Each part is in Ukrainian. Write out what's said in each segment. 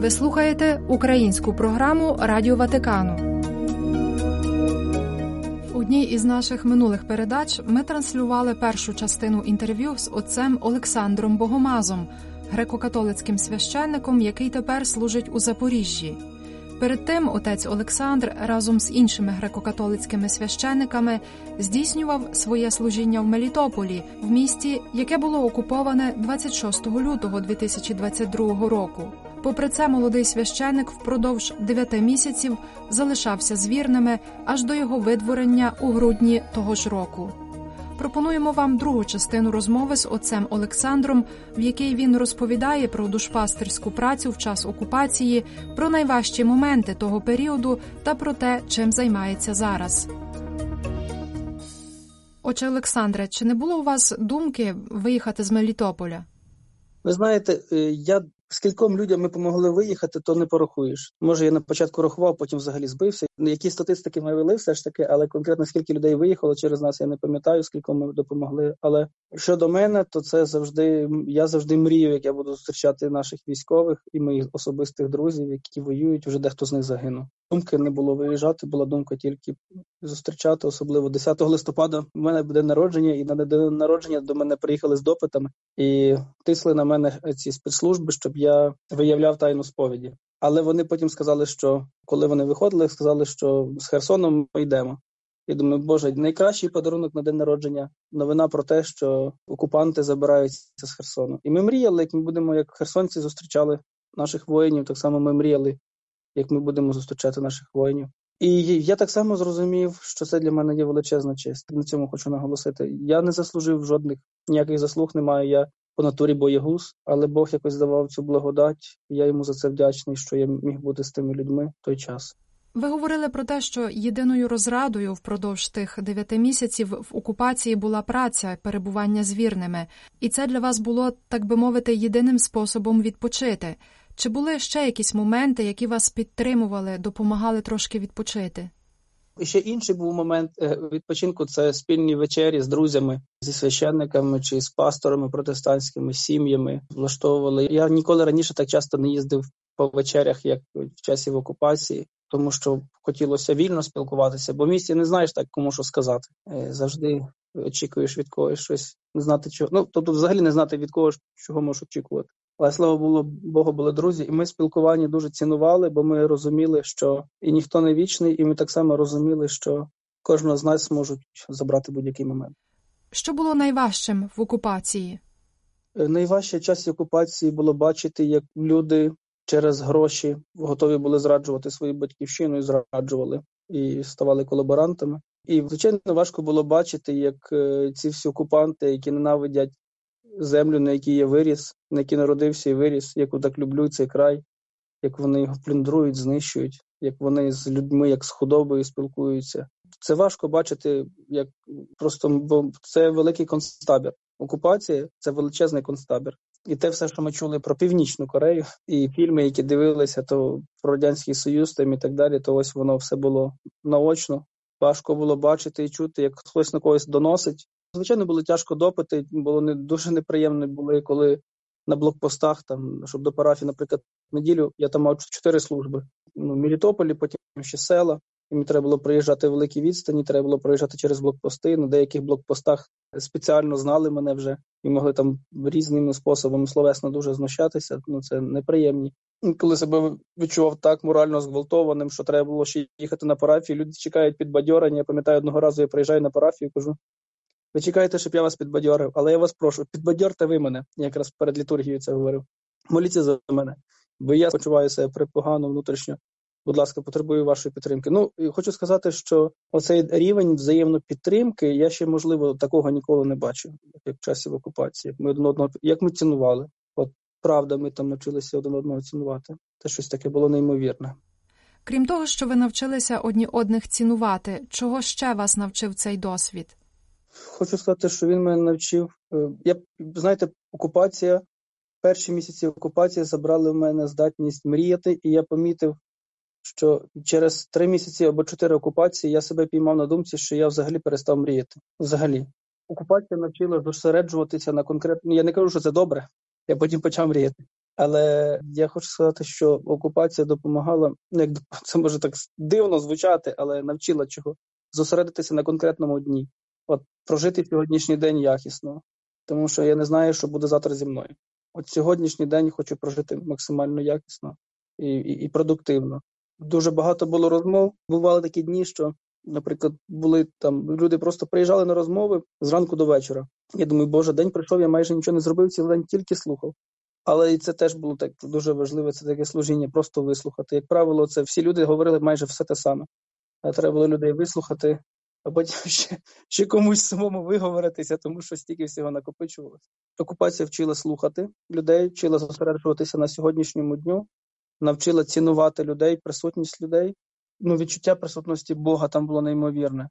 Ви слухаєте українську програму Радіо Ватикану. В одній із наших минулих передач ми транслювали першу частину інтерв'ю з отцем Олександром Богомазом, греко-католицьким священником, який тепер служить у Запоріжжі. Перед тим отець Олександр разом з іншими греко-католицькими священниками здійснював своє служіння в Мелітополі, в місті, яке було окуповане 26 лютого 2022 року. Попри це, молодий священик впродовж дев'яти місяців залишався з вірними аж до його видворення у грудні того ж року. Пропонуємо вам другу частину розмови з отцем Олександром, в якій він розповідає про душпастерську працю в час окупації, про найважчі моменти того періоду та про те, чим займається зараз. Отже, Олександре, чи не було у вас думки виїхати з Мелітополя? Ви знаєте, е, я скільком людям ми допомогли виїхати, то не порахуєш. Може, я на початку рахував, потім взагалі збився. Які статистики ми вели, все ж таки, але конкретно скільки людей виїхало через нас, я не пам'ятаю, скільки ми допомогли. Але щодо мене, то це завжди я завжди мрію, як я буду зустрічати наших військових і моїх особистих друзів, які воюють. Вже дехто з них загинув. Думки не було виїжджати, була думка тільки зустрічати, особливо 10 листопада. У мене буде народження, і на день народження до мене приїхали з допитами і тисли на мене ці спецслужби, щоб я виявляв тайну сповіді. Але вони потім сказали, що коли вони виходили, сказали, що з Херсоном ми йдемо. Я думаю, боже, найкращий подарунок на день народження новина про те, що окупанти забираються з Херсону. І ми мріяли, як ми будемо, як херсонці зустрічали наших воїнів. Так само ми мріяли, як ми будемо зустрічати наших воїнів. І я так само зрозумів, що це для мене є величезна честь. На цьому хочу наголосити. Я не заслужив жодних ніяких заслуг. Немає. Я по натурі боєгуз, але Бог якось давав цю благодать. Я йому за це вдячний, що я міг бути з тими людьми в той час. Ви говорили про те, що єдиною розрадою впродовж тих дев'яти місяців в окупації була праця, перебування з вірними, і це для вас було, так би мовити, єдиним способом відпочити. Чи були ще якісь моменти, які вас підтримували, допомагали трошки відпочити? Ще інший був момент е, відпочинку це спільні вечері з друзями, зі священниками чи з пасторами протестантськими сім'ями влаштовували. Я ніколи раніше так часто не їздив по вечерях, як в часів окупації, тому що хотілося вільно спілкуватися, бо в місті не знаєш так, кому що сказати. Е, завжди очікуєш від когось щось, не знати чого. Ну тобто, взагалі не знати від кого чого можеш очікувати. Але слава було Богу, були друзі, і ми спілкування дуже цінували, бо ми розуміли, що і ніхто не вічний, і ми так само розуміли, що кожного з нас можуть забрати будь-який момент. Що було найважчим в окупації? Е, найважче в часі окупації було бачити, як люди через гроші готові були зраджувати свою батьківщину і зраджували і ставали колаборантами. І звичайно важко було бачити, як е, ці всі окупанти, які ненавидять землю, на якій я виріс, на якій народився і виріс, яку так люблю цей край, як вони його плюндрують, знищують, як вони з людьми, як з худобою спілкуються. Це важко бачити, як просто бо це великий концтабір. Окупація це величезний концтабір. І те все, що ми чули про північну Корею, і фільми, які дивилися, то про радянський союз там і так далі, то ось воно все було наочно. Важко було бачити і чути, як хтось на когось доносить, Звичайно, було тяжко допити, було не дуже неприємно були, коли на блокпостах, там, щоб до парафії, наприклад, неділю я там мав чотири служби. Ну, в Мелітополі, потім ще села. І мені треба було проїжджати великі відстані, треба було проїжджати через блокпости. На деяких блокпостах спеціально знали мене вже і могли там різними способами словесно дуже знущатися. Ну це неприємні. Коли себе відчував так морально зґвалтованим, що треба було ще їхати на парафію. Люди чекають підбадьорення. Я пам'ятаю, одного разу я приїжджаю на парафію, кажу: ви чекаєте, щоб я вас підбадьорив, але я вас прошу, підбадьорте ви мене. Я якраз перед літургією це говорив. Моліться за мене, бо я почуваю себе припогано внутрішньо. Будь ласка, потребую вашої підтримки. Ну і хочу сказати, що оцей рівень взаємної підтримки я ще можливо такого ніколи не бачив, як в часі в окупації. Ми один одного як ми цінували. От правда, ми там навчилися один одного цінувати. Це щось таке було неймовірне. Крім того, що ви навчилися одні одних цінувати, чого ще вас навчив цей досвід? Хочу сказати, що він мене навчив. Е, я знаєте, окупація, перші місяці окупації забрали в мене здатність мріяти, і я помітив, що через три місяці або чотири окупації я себе піймав на думці, що я взагалі перестав мріяти. Взагалі, окупація навчила зосереджуватися на конкретно. Я не кажу, що це добре. Я потім почав мріяти. Але я хочу сказати, що окупація допомагала, ну, як це може так дивно звучати, але навчила чого зосередитися на конкретному дні, от прожити сьогоднішній день якісно, тому що я не знаю, що буде завтра зі мною. От сьогоднішній день хочу прожити максимально якісно і, і, і продуктивно. Дуже багато було розмов. Бували такі дні, що, наприклад, були там люди просто приїжджали на розмови зранку до вечора. Я думаю, боже, день прийшов, я майже нічого не зробив, цілий день тільки слухав. Але і це теж було так дуже важливе. Це таке служіння, просто вислухати. Як правило, це всі люди говорили майже все те саме. А треба було людей вислухати, а потім ще ще комусь самому виговоритися, тому що стільки всього накопичувалося. Окупація вчила слухати людей, вчила зосереджуватися на сьогоднішньому дню, навчила цінувати людей, присутність людей. Ну, відчуття присутності Бога там було неймовірне.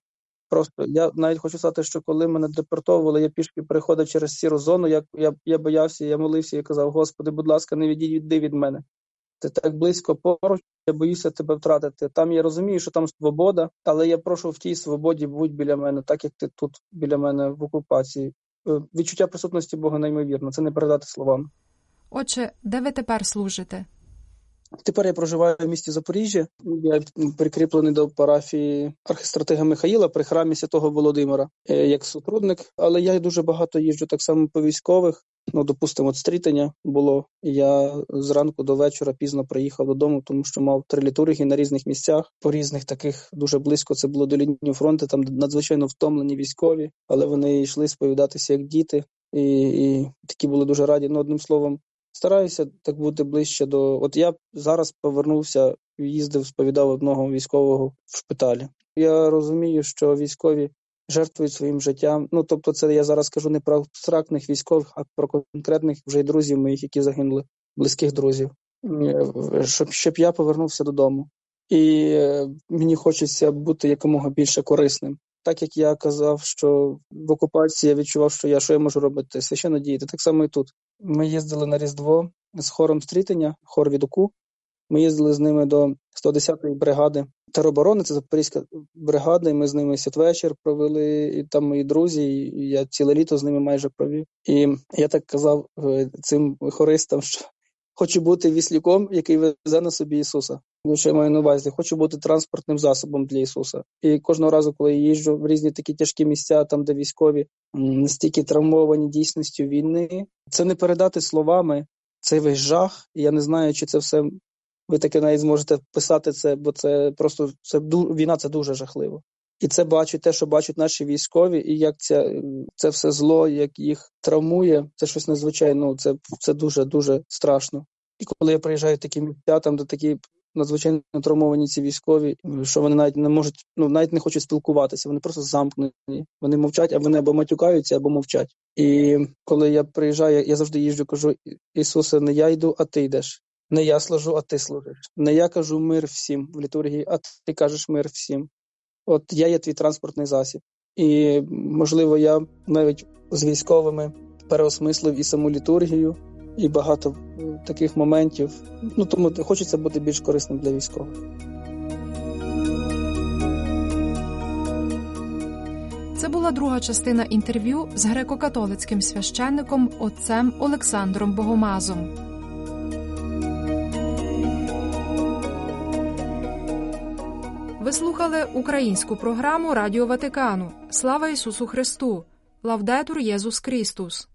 Просто я навіть хочу сказати, що коли мене депортовували, я пішки переходив через сіру зону. Я я, я боявся, я молився і казав: Господи, будь ласка, не відійди від мене. Ти так близько поруч, я боюся тебе втратити. Там я розумію, що там свобода, але я прошу в тій свободі будь біля мене, так як ти тут біля мене в окупації. Е, відчуття присутності Бога неймовірно, це не передати словами. Отже, де ви тепер служите? Тепер я проживаю в місті Запоріжжя. Я прикріплений до парафії архистратига Михаїла при храмі Святого Володимира е, як сотрудник, але я дуже багато їжджу так само по військових. Ну, допустимо, стрітення було. Я зранку до вечора пізно приїхав додому, тому що мав три літургії на різних місцях, по різних таких дуже близько. Це було до лінії фронту. Там надзвичайно втомлені військові, але вони йшли сповідатися як діти, і і такі були дуже раді. Ну, одним словом, стараюся так бути ближче до. От я зараз повернувся, їздив, сповідав одного військового в шпиталі. Я розумію, що військові жертвують своїм життям. Ну тобто, це я зараз кажу не про абстрактних військових, а про конкретних вже й друзів моїх, які загинули, близьких друзів, щоб щоб я повернувся додому. І е, мені хочеться бути якомога більше корисним. Так як я казав, що в окупації я відчував, що я що я можу робити, священно діяти. Так само і тут. Ми їздили на Різдво з хором стрітення, хор від УКУ. Ми їздили з ними до 110-ї бригади тероборони, це Запорізька бригада, і ми з ними святвечір провели, і там мої друзі, і я ціле літо з ними майже провів. І я так казав е, цим хористам, що хочу бути віслюком, який везе на собі Ісуса. Що я маю на увазі, хочу бути транспортним засобом для Ісуса. І кожного разу, коли я їжджу в різні такі тяжкі місця, там де військові настільки травмовані дійсністю війни, це не передати словами цей весь жах. Я не знаю, чи це все ви таки навіть зможете писати це, бо це просто це війна це дуже жахливо. І це бачить те, що бачать наші військові, і як це це все зло, як їх травмує, це щось надзвичайно. Ну, це це дуже дуже страшно. І коли я приїжджаю в такі місця, там де такі надзвичайно травмовані ці військові, що вони навіть не можуть, ну навіть не хочуть спілкуватися, вони просто замкнені. Вони мовчать, а вони або матюкаються, або мовчать. І коли я приїжджаю, я завжди їжджу, кажу: Ісусе, не я йду, а ти йдеш. Не я служу, а ти служиш. Не я кажу мир всім в літургії, а ти кажеш мир всім. От я є твій транспортний засіб. І, можливо, я навіть з військовими переосмислив і саму літургію, і багато таких моментів. Ну тому хочеться бути більш корисним для військових. Це була друга частина інтерв'ю з греко-католицьким священником отцем Олександром Богомазом. Ви слухали українську програму Радіо Ватикану. Слава Ісусу Христу! Лавдетур Єсус Христус!